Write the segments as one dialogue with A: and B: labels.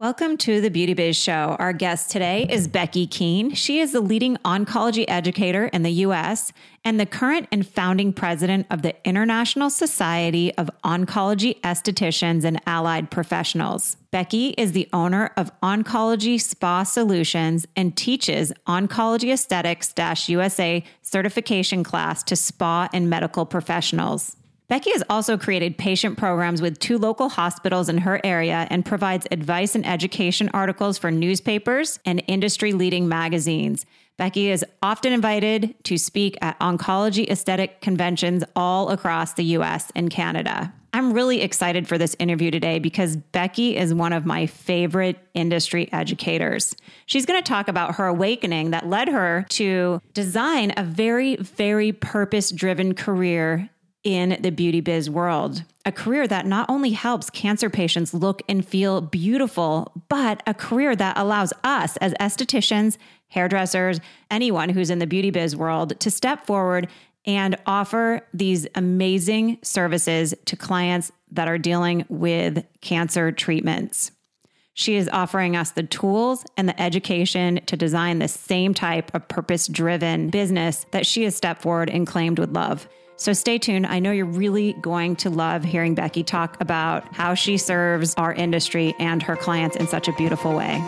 A: Welcome to the Beauty Biz Show. Our guest today is Becky Kuehn. She is the leading oncology educator in the US and the current and founding president of the International Society of Oncology Estheticians and Allied Professionals. Becky is the owner of Oncology Spa Solutions and teaches Oncology Aesthetics USA certification class to spa and medical professionals. Becky has also created patient programs with two local hospitals in her area and provides advice and education articles for newspapers and industry leading magazines. Becky is often invited to speak at oncology aesthetic conventions all across the US and Canada. I'm really excited for this interview today because Becky is one of my favorite industry educators. She's going to talk about her awakening that led her to design a very, very purpose driven career in the beauty biz world. A career that not only helps cancer patients look and feel beautiful, but a career that allows us as estheticians, hairdressers, anyone who's in the beauty biz world to step forward and offer these amazing services to clients that are dealing with cancer treatments. She is offering us the tools and the education to design the same type of purpose driven business that she has stepped forward and claimed would love. So stay tuned. I know you're really going to love hearing Becky talk about how she serves our industry and her clients in such a beautiful way.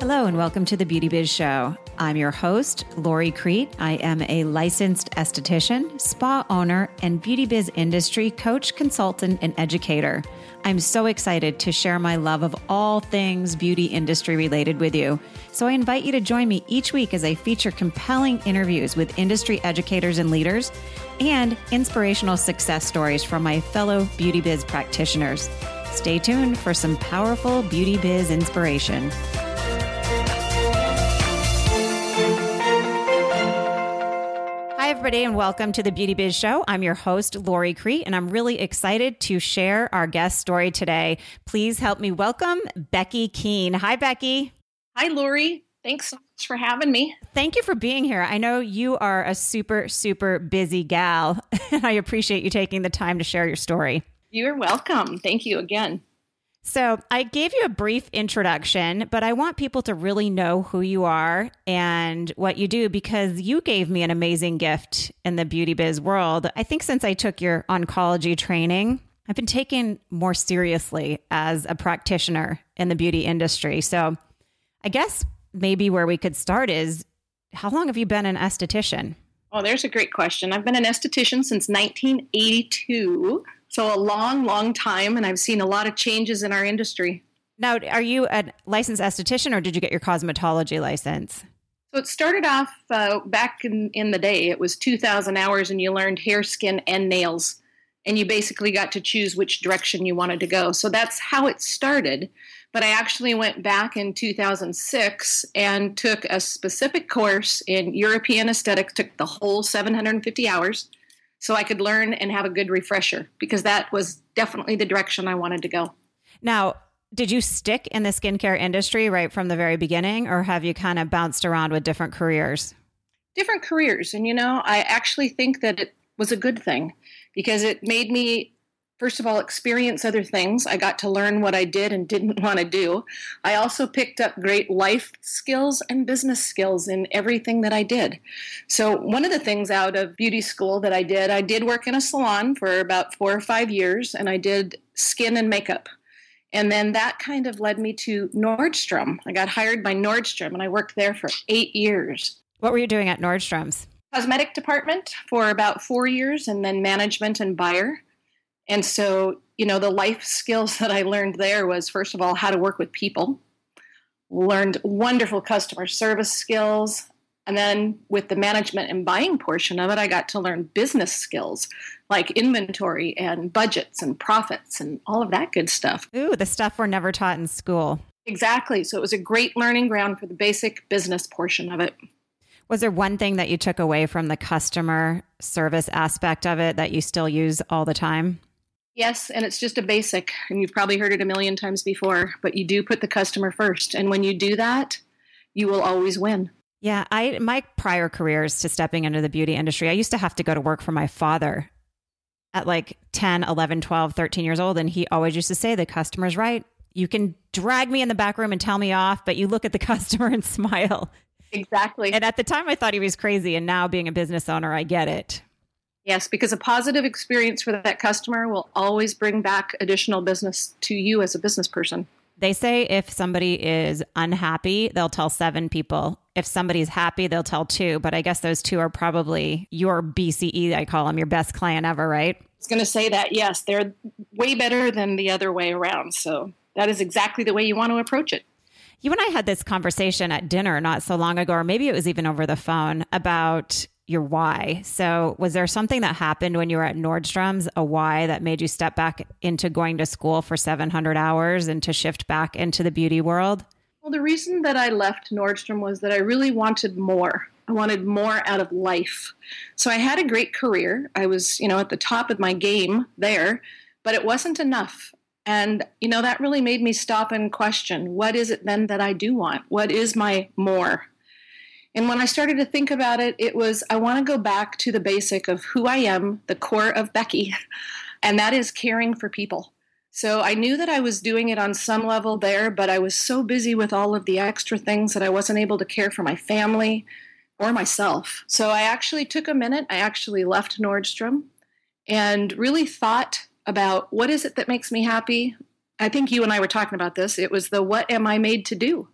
A: Hello, and welcome to the Beauty Biz Show. I'm your host, Lori Crete. I am a licensed esthetician, spa owner, and beauty biz industry coach, consultant, and educator. I'm so excited to share my love of all things beauty industry related with you. So I invite you to join me each week as I feature compelling interviews with industry educators and leaders and inspirational success stories from my fellow beauty biz practitioners. Stay tuned for some powerful beauty biz inspiration. Everybody, and welcome to the Beauty Biz Show. I'm your host, Lori Crete, and I'm really excited to share our guest story today. Please help me welcome Becky Kuehn. Hi, Becky.
B: Hi, Lori. Thanks so much for having me.
A: Thank you for being here. I know you are a super, super busy gal, and I appreciate you taking the time to share your story.
B: You're welcome. Thank you again.
A: So, I gave you a brief introduction, but I want people to really know who you are and what you do because you gave me an amazing gift in the beauty biz world. I think since I took your oncology training, I've been taken more seriously as a practitioner in the beauty industry. So, I guess maybe where we could start is how long have you been an esthetician?
B: Oh, there's a great question. I've been an esthetician since 1982. So a long, long time, and I've seen a lot of changes in our industry.
A: Now, are you a licensed esthetician or did you get your cosmetology license?
B: So it started off uh, back in, in the day. It was 2,000 hours, and you learned hair, skin, and nails. And you basically got to choose which direction you wanted to go. So that's how it started. But I actually went back in 2006 and took a specific course in European aesthetics, took the whole 750 hours so I could learn and have a good refresher because that was definitely the direction I wanted to go.
A: Now, did you stick in the skincare industry right from the very beginning, or have you kind of bounced around with different careers?
B: Different careers. And, you know, I actually think that it was a good thing because it made me first of all, experience other things. I got to learn what I did and didn't want to do. I also picked up great life skills and business skills in everything that I did. So, one of the things out of beauty school that I did, I did work in a salon for about four or five years, and I did skin and makeup. And then that kind of led me to Nordstrom. I got hired by Nordstrom, and I worked there for eight years.
A: What were you doing at Nordstrom's?
B: Cosmetic department for about four years, and then management and buyer. And so, you know, the life skills that I learned there was first of all how to work with people, learned wonderful customer service skills. And then with the management and buying portion of it, I got to learn business skills like inventory and budgets and profits and all of that good stuff.
A: Ooh, the stuff we're never taught in school.
B: Exactly. So it was a great learning ground for the basic business portion of it.
A: Was there one thing that you took away from the customer service aspect of it that you still use all the time?
B: Yes, and it's just a basic, and you've probably heard it a million times before, but you do put the customer first. And when you do that, you will always win.
A: Yeah, I my prior careers to stepping into the beauty industry, I used to have to go to work for my father at like 10, 11, 12, 13 years old. And he always used to say, the customer's right. You can drag me in the back room and tell me off, but you look at the customer and smile.
B: Exactly.
A: And at the time, I thought he was crazy. And now, being a business owner, I get it.
B: Yes, because a positive experience for that customer will always bring back additional business to you as a business person.
A: They say if somebody is unhappy, they'll tell seven people. If somebody's happy, they'll tell two. But I guess those two are probably your BCE, I call them, your best client ever, right? I
B: was going to say that, yes. They're way better than the other way around. So that is exactly the way you want to approach it.
A: You and I had this conversation at dinner not so long ago, or maybe it was even over the phone about your why. So, was there something that happened when you were at Nordstrom's, a why that made you step back into going to school for 700 hours and to shift back into the beauty world?
B: Well, the reason that I left Nordstrom was that I really wanted more. I wanted more out of life. So I had a great career. I was, you know, at the top of my game there, but it wasn't enough. And, you know, that really made me stop and question what is it then that I do want? What is my more? And when I started to think about it, it was I want to go back to the basic of who I am, the core of Becky, and that is caring for people. So I knew that I was doing it on some level there, but I was so busy with all of the extra things that I wasn't able to care for my family or myself. So I actually took a minute. I actually left Nordstrom and really thought about what is it that makes me happy? I think you and I were talking about this. It was the what am I made to do?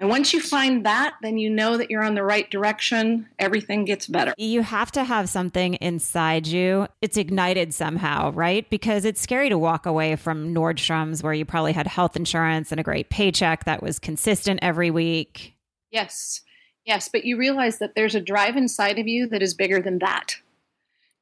B: And once you find that, then you know that you're on the right direction. Everything gets better.
A: You have to have something inside you. It's ignited somehow, right? Because it's scary to walk away from Nordstrom's where you probably had health insurance and a great paycheck that was consistent every week.
B: Yes. Yes. But you realize that there's a drive inside of you that is bigger than that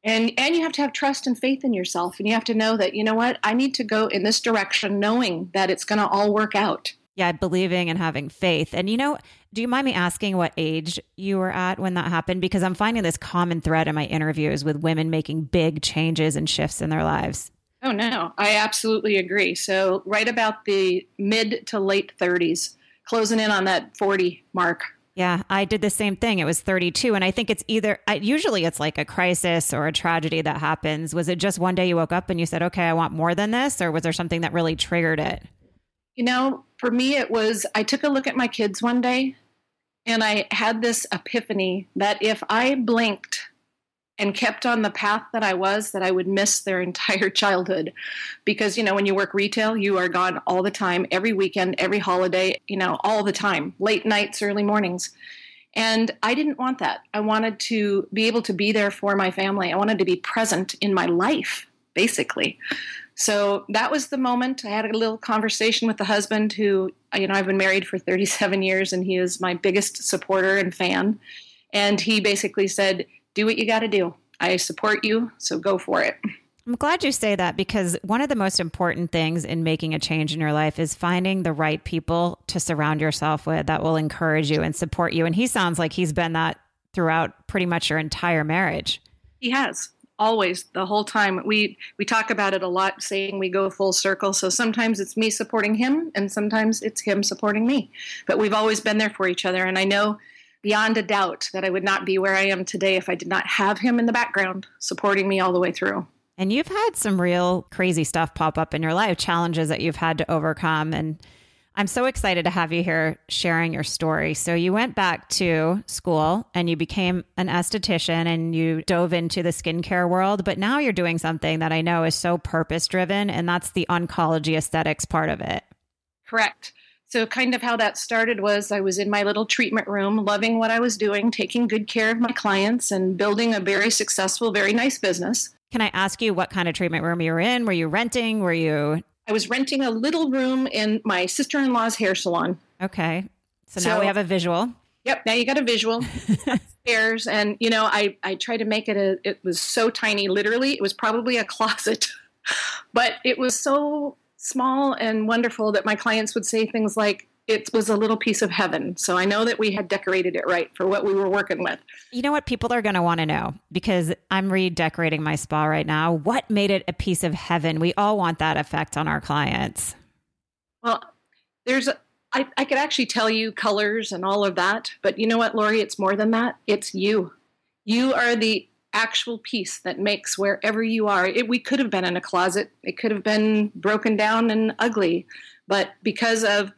B: and and you have to have trust and faith in yourself and you have to know that you know what i need to go in this direction knowing that it's going to all work out
A: yeah believing and having faith and you know do you mind me asking what age you were at when that happened because i'm finding this common thread in my interviews with women making big changes and shifts in their lives
B: oh no i absolutely agree so right about the mid to late 30s closing in on that 40 mark
A: yeah, I did the same thing. It was 32. And I think it's either, I, usually it's like a crisis or a tragedy that happens. Was it just one day you woke up and you said, okay, I want more than this? Or was there something that really triggered it?
B: You know, for me, it was I took a look at my kids one day and I had this epiphany that if I blinked and kept on the path that I was, that I would miss their entire childhood. Because, you know, when you work retail, you are gone all the time, every weekend, every holiday, you know, all the time, late nights, early mornings. And I didn't want that. I wanted to be able to be there for my family. I wanted to be present in my life, basically. So that was the moment. I had a little conversation with the husband who, you know, I've been married for 37 years and he is my biggest supporter and fan. And he basically said, do what you got to do. I support you, so go for it.
A: I'm glad you say that because one of the most important things in making a change in your life is finding the right people to surround yourself with that will encourage you and support you. And he sounds like he's been that throughout pretty much your entire marriage.
B: He has always the whole time we we talk about it a lot saying we go full circle so sometimes it's me supporting him and sometimes it's him supporting me but we've always been there for each other and i know beyond a doubt that I would not be where I am today if I did not have him in the background supporting me all the way through.
A: And you've had some real crazy stuff pop up in your life, challenges that you've had to overcome. And I'm so excited to have you here sharing your story. So, you went back to school and you became an esthetician and you dove into the skincare world, but now you're doing something that I know is so purpose driven, and that's the oncology aesthetics part of it.
B: Correct. So, kind of how that started was I was in my little treatment room, loving what I was doing, taking good care of my clients, and building a very successful, very nice business.
A: Can I ask you what kind of treatment room you were in? Were you renting? Were you?
B: I was renting a little room in my sister in law's hair salon.
A: Okay. So, so now we have a visual.
B: Yep. Now you got a visual. Stairs, and you know, I I tried to make it a. It was so tiny. Literally, it was probably a closet, but it was so small and wonderful that my clients would say things like, it was a little piece of heaven. So I know that we had decorated it right for what we were working with.
A: You know what people are going to want to know because I'm redecorating my spa right now. What made it a piece of heaven? We all want that effect on our clients.
B: Well, there's a, I, I could actually tell you colors and all of that, but you know what, Lori? It's more than that. It's you. You are the actual piece that makes wherever you are. It, we could have been in a closet, it could have been broken down and ugly, but because of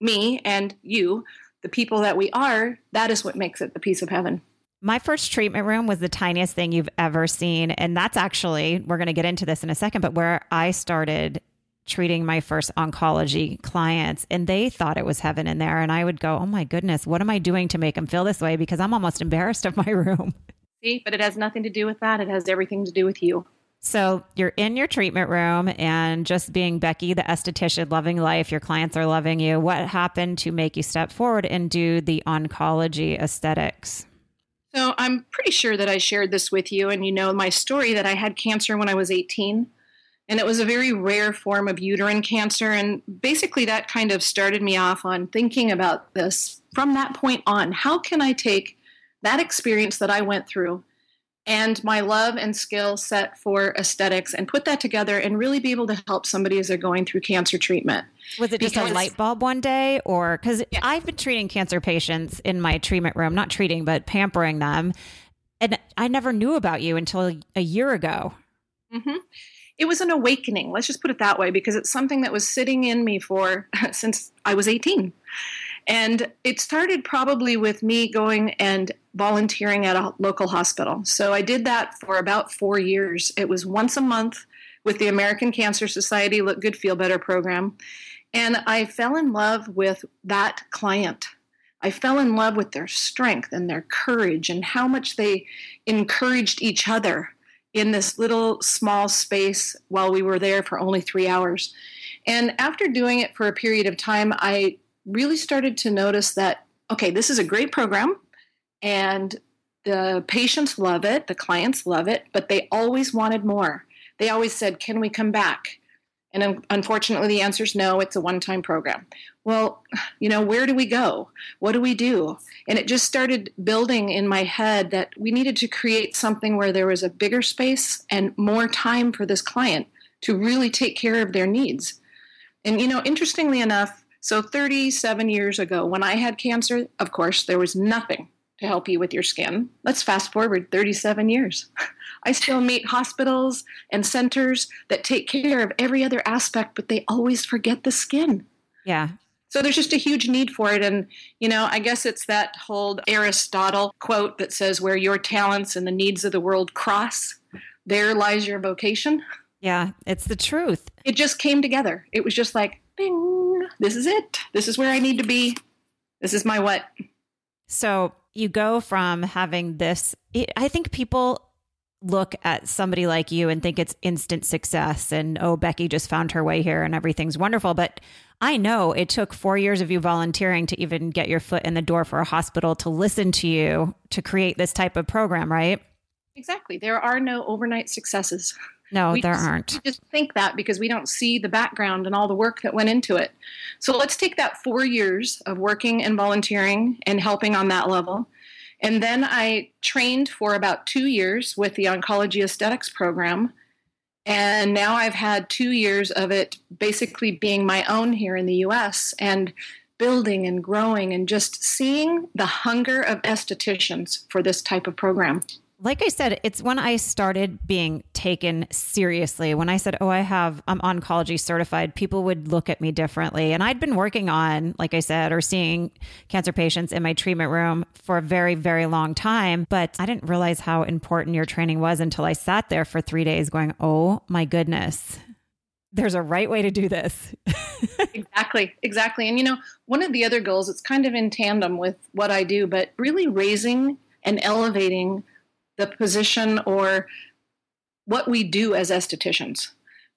B: me and you, the people that we are, that is what makes it the piece of heaven.
A: My first treatment room was the tiniest thing you've ever seen. And that's actually, we're going to get into this in a second, but where I started treating my first oncology clients and they thought it was heaven in there and I would go, "Oh my goodness, what am I doing to make them feel this way because I'm almost embarrassed of my room."
B: See, but it has nothing to do with that. It has everything to do with you.
A: So you're in your treatment room and just being Becky, the esthetician, loving life, your clients are loving you. What happened to make you step forward and do the oncology aesthetics?
B: So I'm pretty sure that I shared this with you, and you know my story that I had cancer when I was 18 and it was a very rare form of uterine cancer. And basically, that kind of started me off on thinking about this from that point on. How can I take that experience that I went through and my love and skill set for aesthetics and put that together and really be able to help somebody as they're going through cancer treatment?
A: Was it just a light bulb one day? Or because yeah. I've been treating cancer patients in my treatment room, not treating, but pampering them. And I never knew about you until a year ago.
B: Mm-hmm it was an awakening. Let's just put it that way because it's something that was sitting in me for since I was 18. And it started probably with me going and volunteering at a local hospital. So I did that for about four years. It was once a month with the American Cancer Society Look Good, Feel Better program. And I fell in love with that client. I fell in love with their strength and their courage and how much they encouraged each other in this little small space while we were there for only three hours. And after doing it for a period of time, I really started to notice that, okay, this is a great program and the patients love it, the clients love it, but they always wanted more. They always said, Can we come back? And unfortunately, the answer is no, it's a one time program. Well, you know, where do we go? What do we do? And it just started building in my head that we needed to create something where there was a bigger space and more time for this client to really take care of their needs. And, you know, interestingly enough, so 37 years ago, when I had cancer, of course, there was nothing to help you with your skin. Let's fast forward 37 years. I still meet hospitals and centers that take care of every other aspect, but they always forget the skin.
A: Yeah.
B: So there's just a huge need for it. And, you know, I guess it's that whole Aristotle quote that says, where your talents and the needs of the world cross, there lies your vocation.
A: Yeah, it's the truth.
B: It just came together. It was just like, bing, this is it. This is where I need to be. This is my what.
A: So you go from having this, I think people look at somebody like you and think it's instant success and oh becky just found her way here and everything's wonderful but i know it took four years of you volunteering to even get your foot in the door for a hospital to listen to you to create this type of program right
B: exactly there are no overnight successes
A: no
B: we
A: there
B: just,
A: aren't.
B: we just think that because we don't see the background and all the work that went into it. So let's take that four years of working and volunteering and helping on that level. And then I trained for about two years with the Oncology Aesthetics program. And now I've had two years of it basically being my own here in the US and building and growing and just seeing the hunger of estheticians for this type of program
A: like I said, it's when I started being taken seriously. When I said, Oh, I have, I'm oncology certified, people would look at me differently. And I'd been working on, like I said, or seeing cancer patients in my treatment room for a very, very long time. But I didn't realize how important your training was until I sat there for three days going, Oh my goodness, there's a right way to do this.
B: exactly, exactly. And you know, one of the other goals, it's kind of in tandem with what I do, but really raising and elevating the position or what we do as estheticians.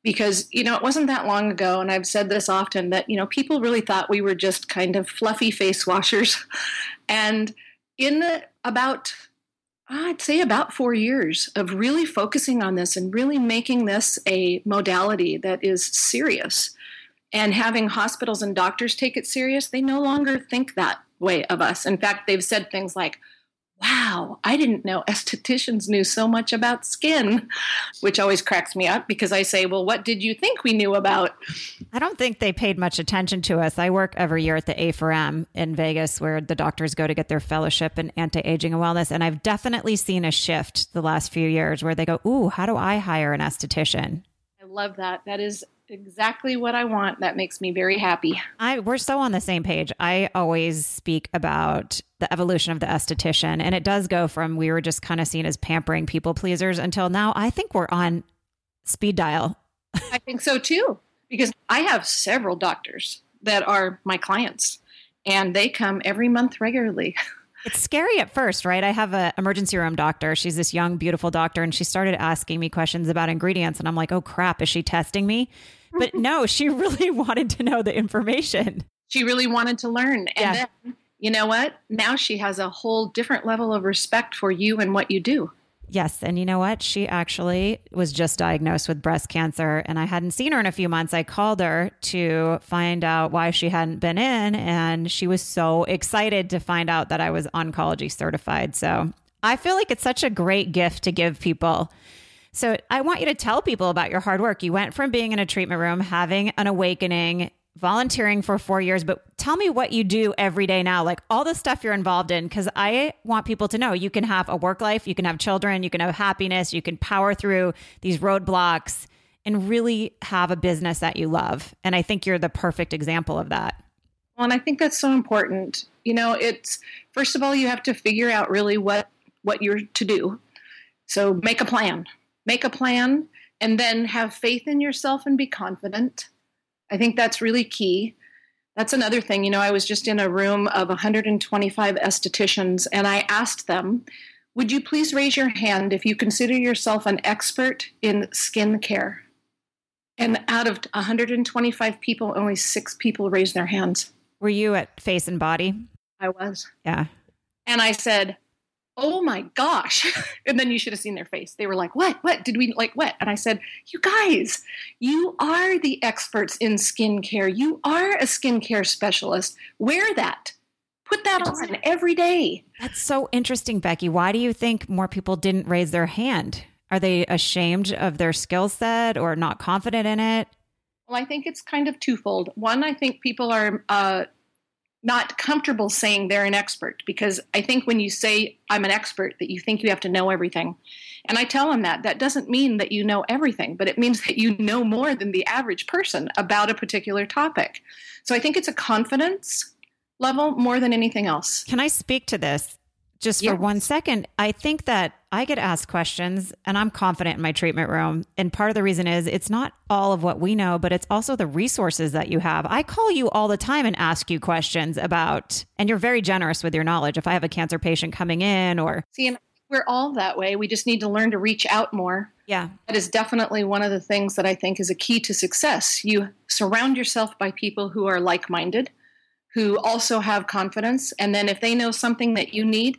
B: Because you know it wasn't that long ago and i've said this often that you know people really thought we were just kind of fluffy face washers. And in about i'd say about four years of really focusing on this and really making this a modality that is serious and having hospitals and doctors take it serious they no longer think that way of us. In fact they've said things like wow, I didn't know estheticians knew so much about skin, which always cracks me up because I say, well, what did you think we knew about?
A: I don't think they paid much attention to us. I work every year at the A4M in Vegas where the doctors go to get their fellowship in anti aging and wellness. And I've definitely seen a shift the last few years where they go, ooh, how do I hire an esthetician?
B: I love that. That is exactly what I want. That makes me very happy.
A: I we're so on the same page. I always speak about the evolution of the esthetician and it does go from we were just kind of seen as pampering people pleasers until now I think we're on speed dial.
B: I think so too because I have several doctors that are my clients and they come every month regularly.
A: It's scary at first, right? I have an emergency room doctor. She's this young, beautiful doctor, and she started asking me questions about ingredients. And I'm like, oh crap, is she testing me? But no, she really wanted to know the information.
B: She really wanted to learn. And yeah. then, you know what? Now she has a whole different level of respect for you and what you do.
A: Yes. And you know what? She actually was just diagnosed with breast cancer, and I hadn't seen her in a few months. I called her to find out why she hadn't been in, and she was so excited to find out that I was oncology certified. So I feel like it's such a great gift to give people so I want you to tell people about your hard work. You went from being in a treatment room, having an awakening, volunteering for four years, but tell me what you do every day now, like all the stuff you're involved in, because I want people to know you can have a work life, you can have children, you can have happiness, you can power through these roadblocks and really have a business that you love. And I think you're the perfect example of that.
B: Well, and I think that's so important. You know, it's first of all, you have to figure out really what what you're to do. So make a plan make a plan, and then have faith in yourself and be confident. I think that's really key. That's another thing. You know, I was just in a room of 125 estheticians, and I asked them, Would you please raise your hand if you consider yourself an expert in skin care? And out of 125 people, only six people raised their hands.
A: Were you at Face and Body?
B: I was.
A: Yeah.
B: And I said, oh my gosh. and then you should have seen their face. They were like, what? What? Did we like what? And I said, you guys, you are the experts in skincare. You are a skincare specialist. Wear that. Put that on every day.
A: That's so interesting, Becky. Why do you think more people didn't raise their hand? Are they ashamed of their skill set or not confident in it?
B: Well, I think it's kind of twofold. One, I think people are uh, not comfortable saying they're an expert because I think when you say I'm an expert that you think you have to know everything. And I tell them that that doesn't mean that you know everything, but it means that you know more than the average person about a particular topic. So I think it's a confidence level more than anything else.
A: Can I speak to this? Just yes. for one second, I think that I get asked questions and I'm confident in my treatment room. And part of the reason is it's not all of what we know, but it's also the resources that you have. I call you all the time and ask you questions about, and you're very generous with your knowledge. If I have a cancer patient coming in or.
B: See, and we're all that way. We just need to learn to reach out more.
A: Yeah.
B: That is definitely one of the things that I think is a key to success. You surround yourself by people who are like minded, who also have confidence. And then if they know something that you need,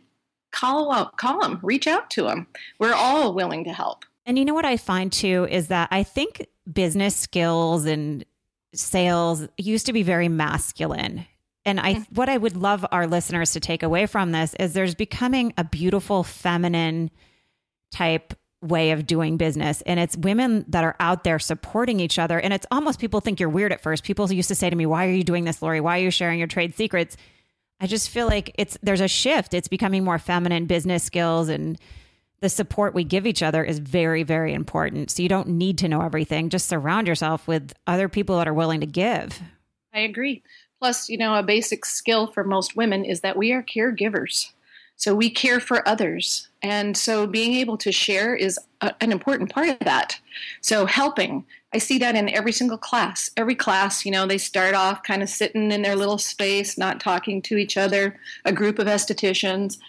B: call up, call them, reach out to them. We're all willing to help.
A: And you know what I find too is that I think business skills and sales used to be very masculine. And I mm-hmm. what I would love our listeners to take away from this is there's becoming a beautiful feminine type way of doing business and it's women that are out there supporting each other and it's almost people think you're weird at first. People used to say to me, "Why are you doing this, Lori? Why are you sharing your trade secrets?" I just feel like it's there's a shift. It's becoming more feminine business skills and the support we give each other is very very important. So you don't need to know everything. Just surround yourself with other people that are willing to give.
B: I agree. Plus, you know, a basic skill for most women is that we are caregivers. So we care for others. And so being able to share is a, an important part of that. So helping, I see that in every single class. Every class, you know, they start off kind of sitting in their little space, not talking to each other, a group of estheticians.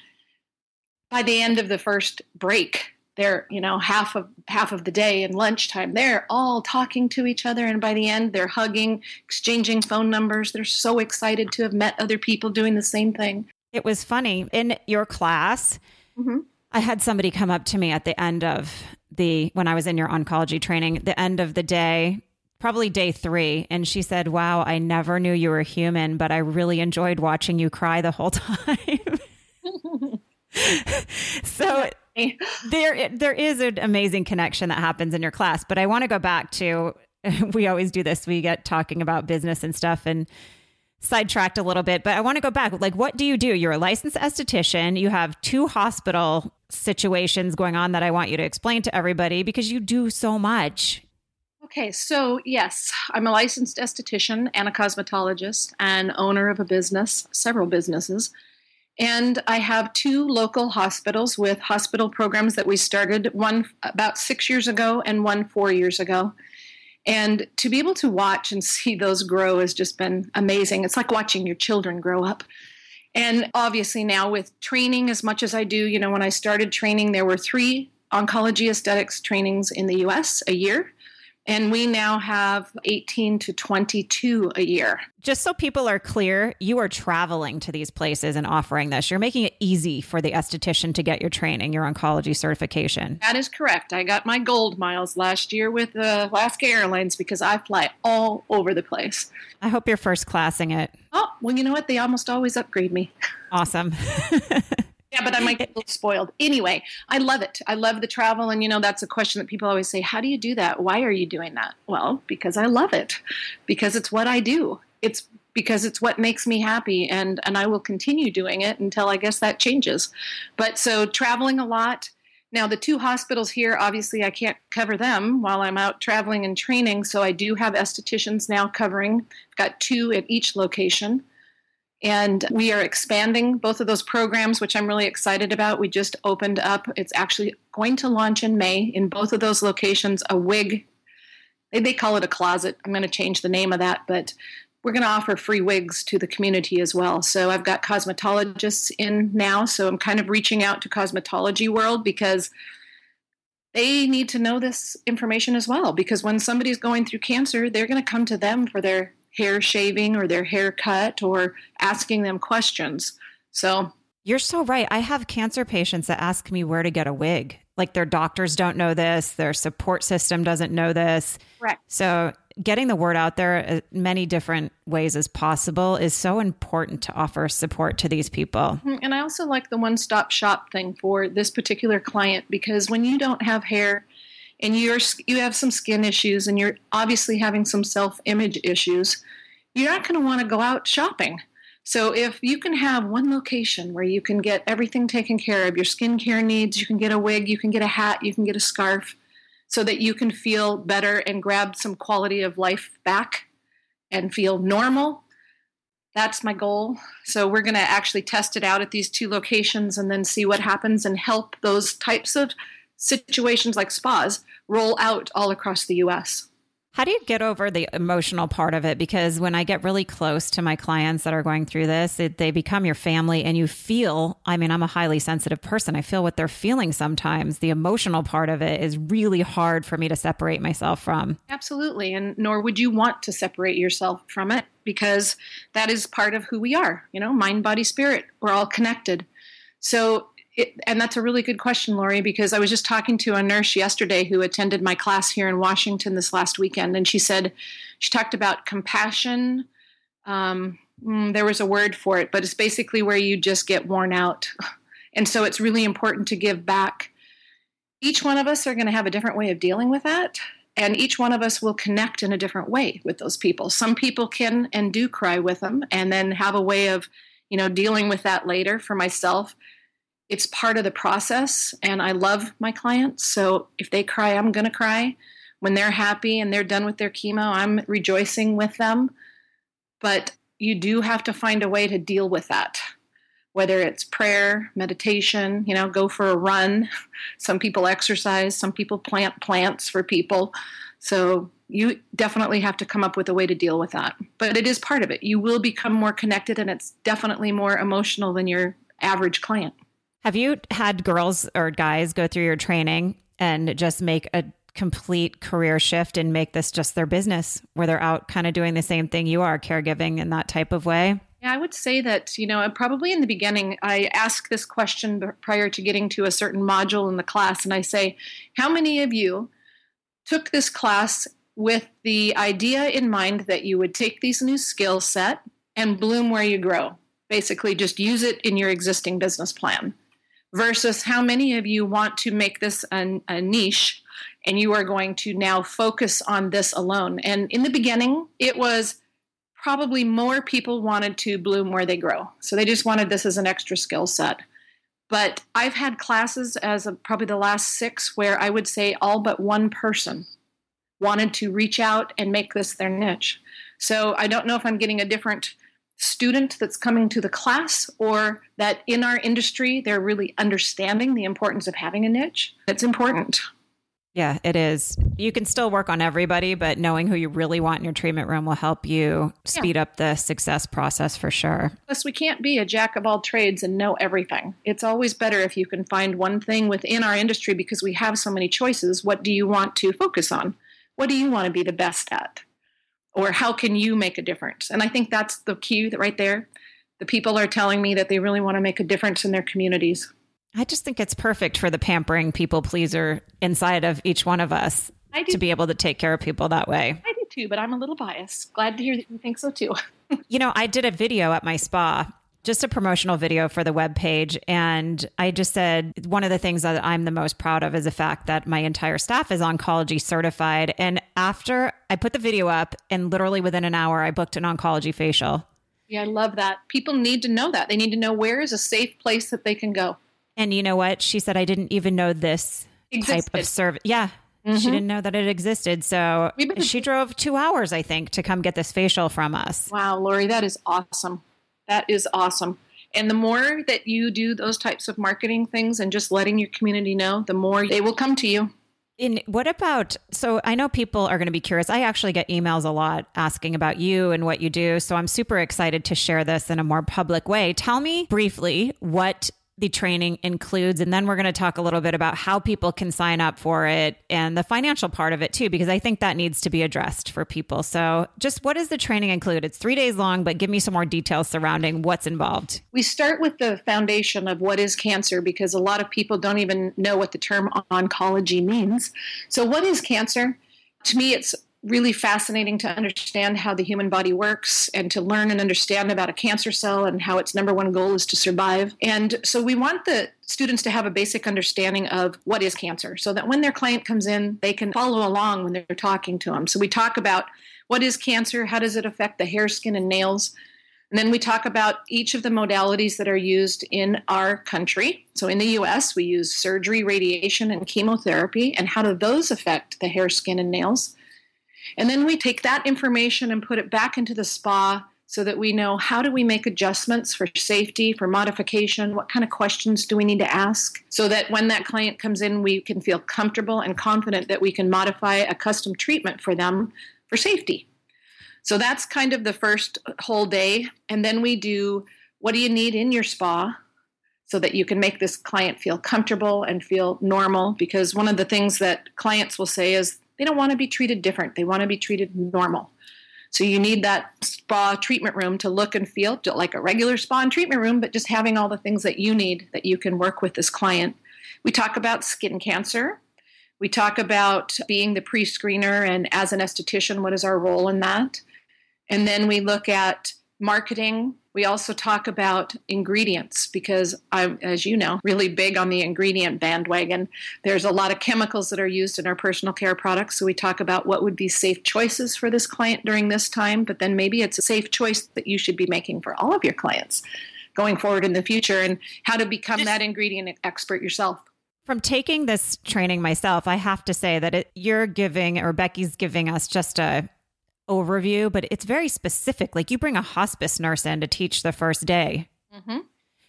B: By the end of the first break, they're, you know, half of half of the day and lunchtime, they're all talking to each other and by the end they're hugging, exchanging phone numbers. They're so excited to have met other people doing the same thing.
A: It was funny in your class. Mm-hmm. I had somebody come up to me at the end of the when I was in your oncology training, the end of the day, probably day three, and she said, "Wow, I never knew you were human, but I really enjoyed watching you cry the whole time." so there there is an amazing connection that happens in your class, but I want to go back to we always do this. We get talking about business and stuff and sidetracked a little bit, but I want to go back. Like, what do you do? You're a licensed esthetician. You have two hospital situations going on that I want you to explain to everybody because you do so much.
B: Okay, so yes, I'm a licensed esthetician and a cosmetologist and owner of a business, several businesses. And I have two local hospitals with hospital programs that we started, one about six years ago and one four years ago. And to be able to watch and see those grow has just been amazing. It's like watching your children grow up. And obviously, now with training as much as I do, you know, when I started training, there were three oncology aesthetics trainings in the US a year. And we now have 18 to 22 a year.
A: Just so people are clear, you are traveling to these places and offering this. You're making it easy for the esthetician to get your training, your oncology certification.
B: That is correct. I got my gold miles last year with uh, Alaska Airlines because I fly all over the place.
A: I hope you're first classing it.
B: Oh, well, you know what? They almost always upgrade me.
A: Awesome.
B: Yeah, but I might get a little spoiled. Anyway, I love it. I love the travel. And, you know, that's a question that people always say How do you do that? Why are you doing that? Well, because I love it, because it's what I do. It's because it's what makes me happy and and I will continue doing it until I guess that changes. But so traveling a lot. Now the two hospitals here obviously I can't cover them while I'm out traveling and training, so I do have estheticians now covering. I've got two at each location. And we are expanding both of those programs, which I'm really excited about. We just opened up, it's actually going to launch in May in both of those locations a wig. They call it a closet. I'm going to change the name of that, but we're going to offer free wigs to the community as well. So I've got cosmetologists in now. So I'm kind of reaching out to cosmetology world because they need to know this information as well. Because when somebody's going through cancer, they're going to come to them for their hair shaving or their hair cut or asking them questions. So
A: you're so right. I have cancer patients that ask me where to get a wig. Like their doctors don't know this, their support system doesn't know this.
B: Correct.
A: So getting the word out there uh, many different ways as possible is so important to offer support to these people.
B: Mm-hmm. And I also like the one stop shop thing for this particular client because when you don't have hair and you're you have some skin issues and you're obviously having some self-image issues, you're not going to want to go out shopping. So if you can have one location where you can get everything taken care of, your skincare needs, you can get a wig, you can get a hat, you can get a scarf, so that you can feel better and grab some quality of life back and feel normal. That's my goal. So we're going to actually test it out at these two locations and then see what happens and help those types of situations like spas roll out all across the US.
A: How do you get over the emotional part of it? Because when I get really close to my clients that are going through this, it, they become your family and you feel, I mean, I'm a highly sensitive person. I feel what they're feeling sometimes. The emotional part of it is really hard for me to separate myself from.
B: Absolutely. And nor would you want to separate yourself from it because that is part of who we are, you know, mind, body, spirit. We're all connected. So it, and that's a really good question, Lori, because I was just talking to a nurse yesterday who attended my class here in Washington this last weekend, and she said she talked about compassion. Um, mm, there was a word for it, but it's basically where you just get worn out. And so it's really important to give back. Each one of us are going to have a different way of dealing with that. And each one of us will connect in a different way with those people. Some people can and do cry with them and then have a way of, you know, dealing with that later. For myself, it's part of the process and i love my clients. So if they cry i'm going to cry. When they're happy and they're done with their chemo i'm rejoicing with them. But you do have to find a way to deal with that whether it's prayer meditation you know go for a run. Some people exercise some people plant plants for people. So you definitely have to come up with a way to deal with that. But it is part of it. You will become more connected and it's definitely more emotional than your average client
A: have you had girls or guys go through your training and just make a complete career shift and make this just their business where they're out kind of doing the same thing you are, caregiving in that type of way?
B: Yeah, I would say that, you know, probably in the beginning, I ask this question prior to getting to a certain module in the class, and I say, How many of you took this class with the idea in mind that you would take these new skill set and bloom where you grow? Basically, just use it in your existing business plan versus how many of you want to make this a, a niche and you are going to now focus on this alone. And in the beginning, it was probably more people wanted to bloom where they grow. So they just wanted this as an extra skill set. But I've had classes as a, probably the last six where I would say all but one person wanted to reach out and make this their niche. So I don't know if I'm getting a different student that's coming to the class or that in our industry they're really understanding the importance of having a niche. It's important.
A: Yeah, it is. You can still work on everybody, but knowing who you really want in your treatment room will help you speed yeah. up the success process for sure.
B: Plus, we can't be a jack of all trades and know everything. It's always better if you can find one thing within our industry because we have so many choices. What do you want to focus on? What do you want to be the best at? Or how can you make a difference? And I think that's the key right there. The people are telling me that they really want to make a difference in their communities.
A: I just think it's perfect for the pampering people pleaser inside of each one of us to be able to take care of people that way.
B: I do too, but I'm a little biased. Glad to hear that you think so too.
A: you know, I did a video at my spa, just a promotional video for the web page, and I just said one of the things that I'm the most proud of is the fact that my entire staff is oncology certified. And after I put the video up, and literally within an hour, I booked an oncology facial.
B: Yeah, I love that. People need to know that. They need to know where is a safe place that they can go.
A: And you know what? She said, I didn't even know this existed. type of service. Yeah. Mm-hmm. She didn't know that it existed. So she drove two hours, I think, to come get this facial from us.
B: Wow, Lori, that is awesome. That is awesome. And the more that you do those types of marketing things and just letting your community know, the more they will come to you.
A: In what about so I know people are going to be curious. I actually get emails a lot asking about you and what you do. So I'm super excited to share this in a more public way. Tell me briefly what the training includes. And then we're going to talk a little bit about how people can sign up for it and the financial part of it too, because I think that needs to be addressed for people. So, just what does the training include? It's three days long, but give me some more details surrounding what's involved.
B: We start with the foundation of what is cancer because a lot of people don't even know what the term oncology means. So, what is cancer? To me, it's really fascinating to understand how the human body works and to learn and understand about a cancer cell and how its number one goal is to survive. And so we want the students to have a basic understanding of what is cancer so that when their client comes in, they can follow along when they're talking to them. So we talk about what is cancer, how does it affect the hair, skin, and nails. And then we talk about each of the modalities that are used in our country. So in the US, we use surgery, radiation, and chemotherapy, and how do those affect the hair, skin, and nails. And then we take that information and put it back into the spa so that we know how do we make adjustments for safety, for modification, what kind of questions do we need to ask so that when that client comes in, we can feel comfortable and confident that we can modify a custom treatment for them for safety. So that's kind of the first whole day. And then we do what do you need in your spa so that you can make this client feel comfortable and feel normal because one of the things that clients will say is they don't want to be treated different. They want to be treated normal. So you need that spa treatment room to look and feel like a regular spa and treatment room, but just having all the things that you need that you can work with this client. We talk about skin cancer. We talk about being the pre screener and as an esthetician, what is our role in that? And then we look at marketing. We also talk about ingredients because I'm, as you know, really big on the ingredient bandwagon. There's a lot of chemicals that are used in our personal care products. So we talk about what would be safe choices for this client during this time, but then maybe it's a safe choice that you should be making for all of your clients going forward in the future and how to become that ingredient expert yourself.
A: From taking this training myself, I have to say that it, you're giving, or Becky's giving us just a overview, but it's very specific. Like you bring a hospice nurse in to teach the first day. Mm-hmm.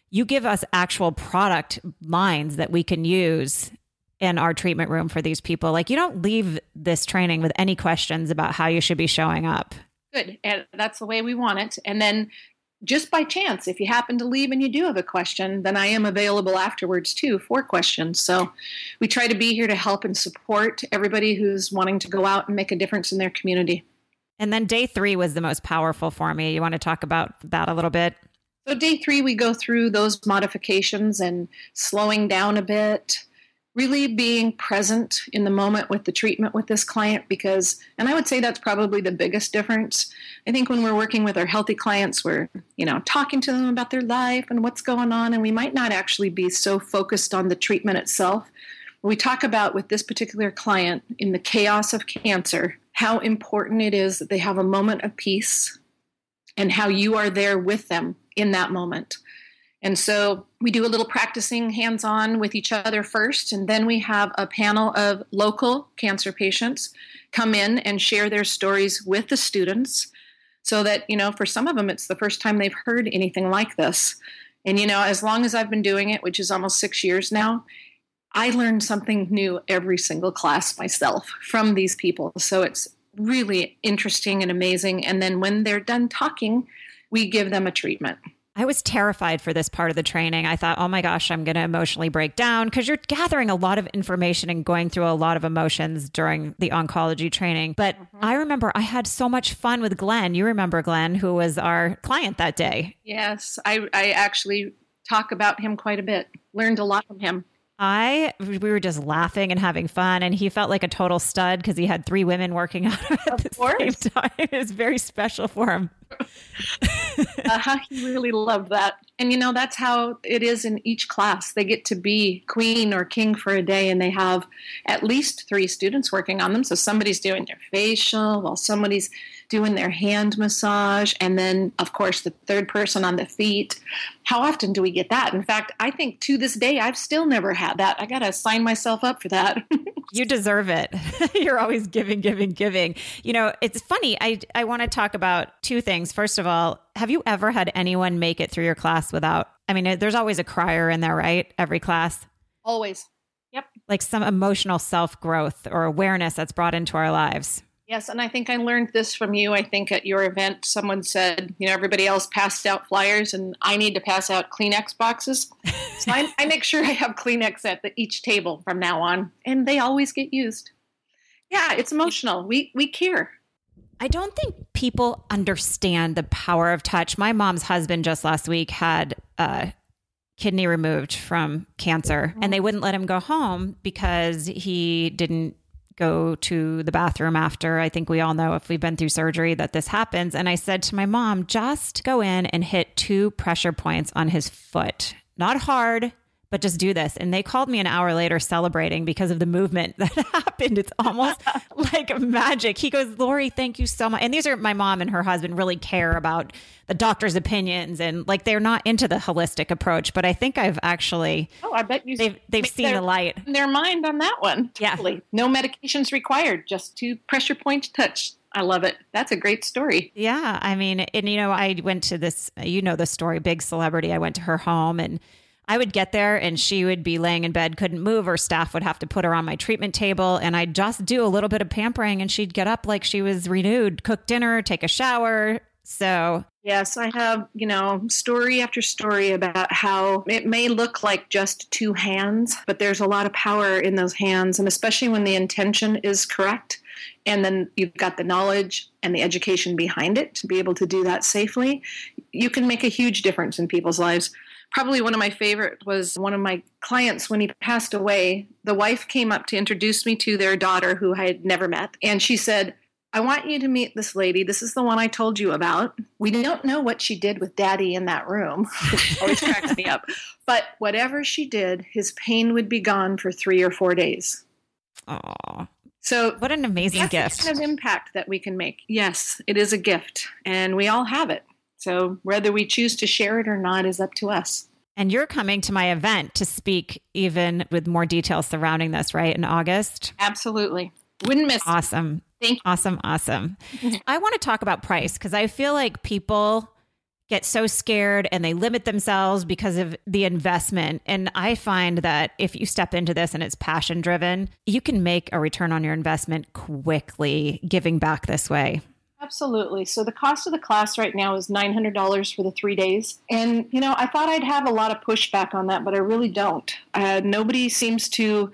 A: You give us actual product lines that we can use in our treatment room for these people. Like you don't leave this training with any questions about how you should be showing up.
B: Good. And that's the way we want it. And then just by chance, if you happen to leave and you do have a question, then I am available afterwards too for questions. So we try to be here to help and support everybody who's wanting to go out and make a difference in their community.
A: And then day three was the most powerful for me. You want to talk about that a little bit?
B: So, day three, we go through those modifications and slowing down a bit, really being present in the moment with the treatment with this client because and i would say that's probably the biggest difference i think when we're working with our healthy clients we're you know talking to them about their life and what's going on and we might not actually be so focused on the treatment itself we talk about with this particular client in the chaos of cancer how important it is that they have a moment of peace and how you are there with them in that moment and so we do a little practicing hands on with each other first, and then we have a panel of local cancer patients come in and share their stories with the students so that, you know, for some of them, it's the first time they've heard anything like this. And, you know, as long as I've been doing it, which is almost six years now, I learn something new every single class myself from these people. So it's really interesting and amazing. And then when they're done talking, we give them a treatment.
A: I was terrified for this part of the training. I thought, oh my gosh, I'm going to emotionally break down because you're gathering a lot of information and going through a lot of emotions during the oncology training. But mm-hmm. I remember I had so much fun with Glenn. You remember Glenn, who was our client that day.
B: Yes, I, I actually talk about him quite a bit, learned a lot from him.
A: I we were just laughing and having fun, and he felt like a total stud because he had three women working out at of the course. same time. It was very special for him.
B: uh, he really loved that. And you know, that's how it is in each class. They get to be queen or king for a day, and they have at least three students working on them. So somebody's doing their facial while somebody's doing their hand massage, and then, of course, the third person on the feet. How often do we get that? In fact, I think to this day, I've still never had that. I got to sign myself up for that.
A: you deserve it. You're always giving, giving, giving. You know, it's funny. I, I want to talk about two things. First of all, have you ever had anyone make it through your class without? I mean, there's always a crier in there, right? Every class.
B: Always. Yep.
A: Like some emotional self growth or awareness that's brought into our lives.
B: Yes, and I think I learned this from you. I think at your event, someone said, you know, everybody else passed out flyers, and I need to pass out Kleenex boxes. So I, I make sure I have Kleenex at the, each table from now on, and they always get used. Yeah, it's emotional. We we care.
A: I don't think people understand the power of touch. My mom's husband just last week had a kidney removed from cancer, and they oh. wouldn't let him go home because he didn't go to the bathroom after. I think we all know if we've been through surgery that this happens. And I said to my mom, just go in and hit two pressure points on his foot. Not hard, but just do this. And they called me an hour later celebrating because of the movement that happened. It's almost like magic. He goes, Lori, thank you so much. And these are my mom and her husband really care about the doctor's opinions and like they're not into the holistic approach. But I think I've actually
B: Oh, I bet you
A: they've they've seen their, the light.
B: Their mind on that one.
A: Totally.
B: Yeah. No medications required, just two pressure point touch. I love it. That's a great story.
A: Yeah. I mean, and you know, I went to this, you know, the story, big celebrity. I went to her home and I would get there and she would be laying in bed, couldn't move, or staff would have to put her on my treatment table. And I'd just do a little bit of pampering and she'd get up like she was renewed, cook dinner, take a shower. So,
B: yes, I have, you know, story after story about how it may look like just two hands, but there's a lot of power in those hands. And especially when the intention is correct. And then you've got the knowledge and the education behind it to be able to do that safely, you can make a huge difference in people's lives probably one of my favorite was one of my clients when he passed away the wife came up to introduce me to their daughter who i had never met and she said i want you to meet this lady this is the one i told you about we don't know what she did with daddy in that room always cracks me up but whatever she did his pain would be gone for three or four days
A: Aww.
B: So,
A: what an amazing gift!
B: kind of impact that we can make. Yes, it is a gift, and we all have it. So whether we choose to share it or not is up to us.
A: And you're coming to my event to speak even with more details surrounding this, right? In August?
B: Absolutely. Wouldn't miss.
A: Awesome.
B: Thank you.
A: Awesome. Awesome. I want to talk about price because I feel like people get so scared and they limit themselves because of the investment. And I find that if you step into this and it's passion driven, you can make a return on your investment quickly giving back this way.
B: Absolutely. So the cost of the class right now is $900 for the three days. And, you know, I thought I'd have a lot of pushback on that, but I really don't. Uh, nobody seems to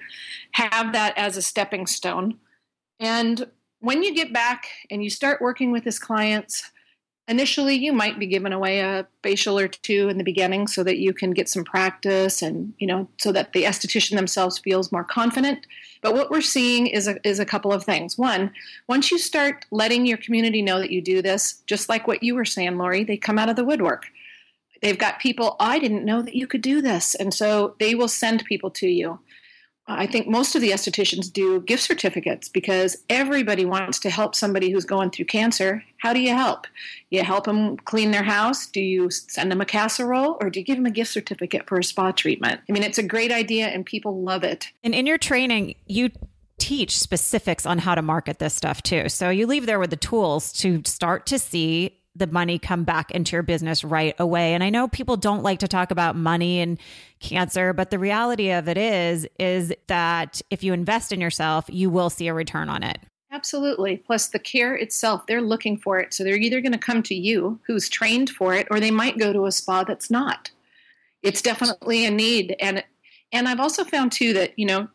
B: have that as a stepping stone. And when you get back and you start working with his clients, initially you might be given away a facial or two in the beginning so that you can get some practice and you know so that the esthetician themselves feels more confident but what we're seeing is a, is a couple of things. One once you start letting your community know that you do this just like what you were saying lori they come out of the woodwork. They've got people i didn't know that you could do this. And so they will send people to you I think most of the estheticians do gift certificates because everybody wants to help somebody who's going through cancer. How do you help? You help them clean their house? Do you send them a casserole or do you give them a gift certificate for a spa treatment? I mean, it's a great idea and people love it.
A: And in your training, you teach specifics on how to market this stuff too. So you leave there with the tools to start to see the money come back into your business right away. And I know people don't like to talk about money and cancer, but the reality of it is is that if you invest in yourself, you will see a return on it.
B: Absolutely. Plus the care itself, they're looking for it. So they're either going to come to you who's trained for it or they might go to a spa that's not. It's definitely a need and and I've also found too that, you know,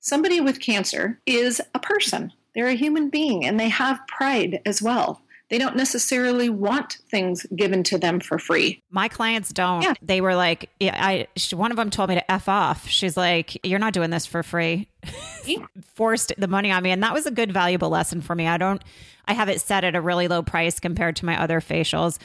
B: somebody with cancer is a person. They're a human being and they have pride as well they don't necessarily want things given to them for free.
A: My clients don't. Yeah. They were like, I, one of them told me to F off. She's like, you're not doing this for free. Forced the money on me. And that was a good, valuable lesson for me. I don't, I have it set at a really low price compared to my other facials.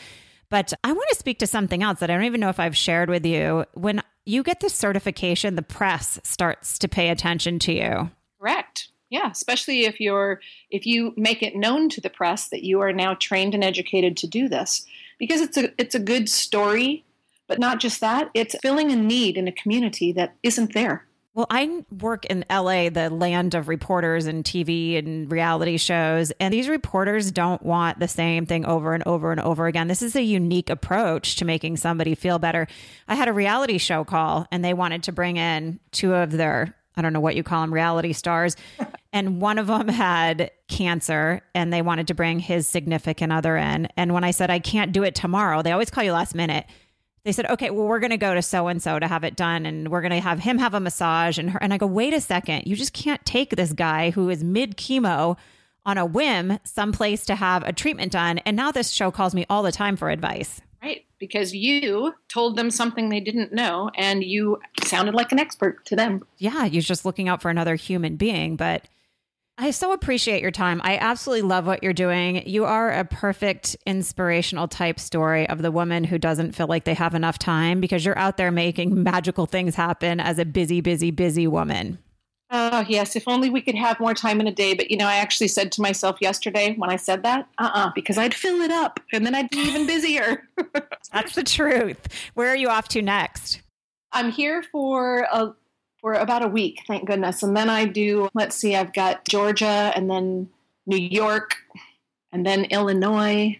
A: But I want to speak to something else that I don't even know if I've shared with you. When you get the certification, the press starts to pay attention to you.
B: Correct. Yeah, especially if you're if you make it known to the press that you are now trained and educated to do this because it's a it's a good story, but not just that, it's filling a need in a community that isn't there.
A: Well, I work in LA, the land of reporters and TV and reality shows, and these reporters don't want the same thing over and over and over again. This is a unique approach to making somebody feel better. I had a reality show call and they wanted to bring in two of their I don't know what you call them, reality stars. And one of them had cancer and they wanted to bring his significant other in. And when I said, I can't do it tomorrow, they always call you last minute. They said, okay, well, we're going to go to so and so to have it done. And we're going to have him have a massage. And, her, and I go, wait a second. You just can't take this guy who is mid chemo on a whim someplace to have a treatment done. And now this show calls me all the time for advice.
B: Right. Because you told them something they didn't know and you sounded like an expert to them.
A: Yeah. You're just looking out for another human being. But I so appreciate your time. I absolutely love what you're doing. You are a perfect inspirational type story of the woman who doesn't feel like they have enough time because you're out there making magical things happen as a busy, busy, busy woman.
B: Oh, yes. If only we could have more time in a day. But, you know, I actually said to myself yesterday when I said that, uh uh-uh, uh because I'd fill it up and then I'd be even busier.
A: That's the truth. Where are you off to next?
B: I'm here for a, for about a week, thank goodness. And then I do, let's see, I've got Georgia and then New York and then Illinois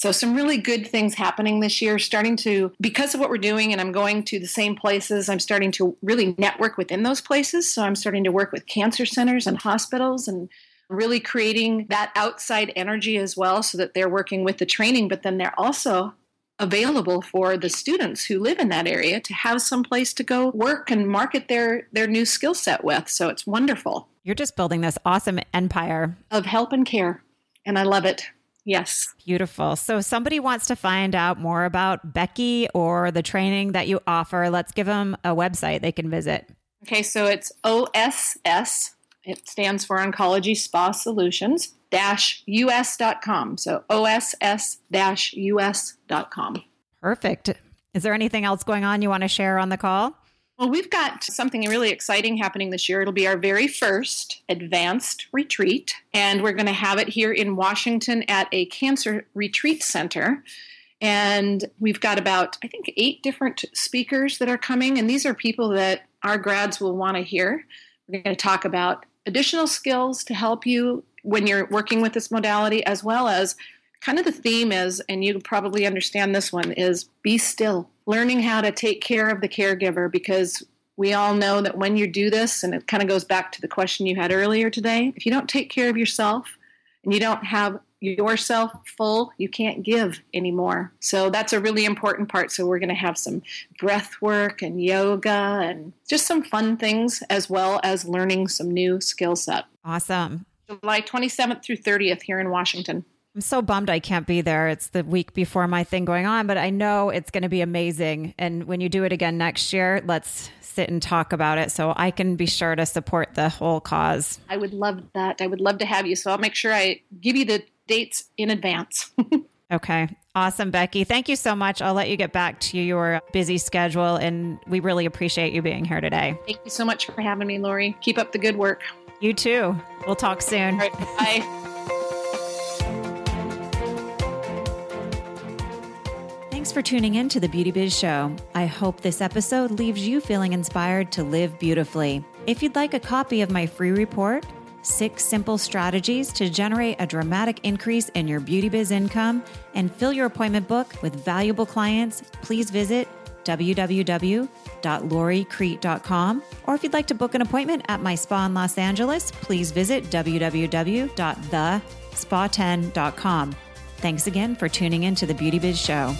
B: so, some really good things happening this year, starting to, because of what we're doing, and I'm going to the same places, I'm starting to really network within those places. So, I'm starting to work with cancer centers and hospitals and really creating that outside energy as well so that they're working with the training, but then they're also available for the students who live in that area to have some place to go work and market their their new skill set with. So it's wonderful.
A: You're just building this awesome empire.
B: Of help and care. And i love it. Yes.
A: Beautiful. So, if somebody wants to find out more about Becky or the training that you offer, let's give them a website they can visit.
B: Okay, so it's OSS, it stands for Oncology Spa Solutions, us.com. So, OSS dash us.com.
A: Perfect. Is there anything else going on you want to share on the call?
B: Well, we've got something really exciting happening this year. It'll be our very first advanced retreat, and we're going to have it here in Washington at a cancer retreat center. And we've got about, I think, eight different speakers that are coming, and these are people that our grads will want to hear. We're going to talk about additional skills to help you when you're working with this modality, as well as kind of the theme is, and you probably understand this one, is be still learning how to take care of the caregiver because we all know that when you do this, and it kind of goes back to the question you had earlier today, if you don't take care of yourself and you don't have yourself full, you can't give anymore. So that's a really important part. So we're going to have some breath work and yoga and just some fun things as well as learning some new skill set.
A: Awesome.
B: July 27th through 30th here in Washington.
A: I'm so bummed I can't be there. It's the week before my thing going on, but I know it's going to be amazing. And when you do it again next year, let's sit and talk about it so I can be sure to support the whole cause.
B: I would love that. I would love to have you. So I'll make sure I give you the dates in advance.
A: okay. Awesome, Becky. Thank you so much. I'll let you get back to your busy schedule, and we really appreciate you being here today.
B: Thank you so much for having me, Lori. Keep up the good work.
A: You too. We'll talk soon.
B: Right. Bye.
A: Thanks for tuning in to the Beauty Biz Show. I hope this episode leaves you feeling inspired to live beautifully. If you'd like a copy of my free report, Six Simple Strategies to Generate a Dramatic Increase in Your Beauty Biz Income, and fill your appointment book with valuable clients, please visit www.loricrete.com. Or if you'd like to book an appointment at my spa in Los Angeles, please visit www.thespa10.com. Thanks again for tuning in to the Beauty Biz Show.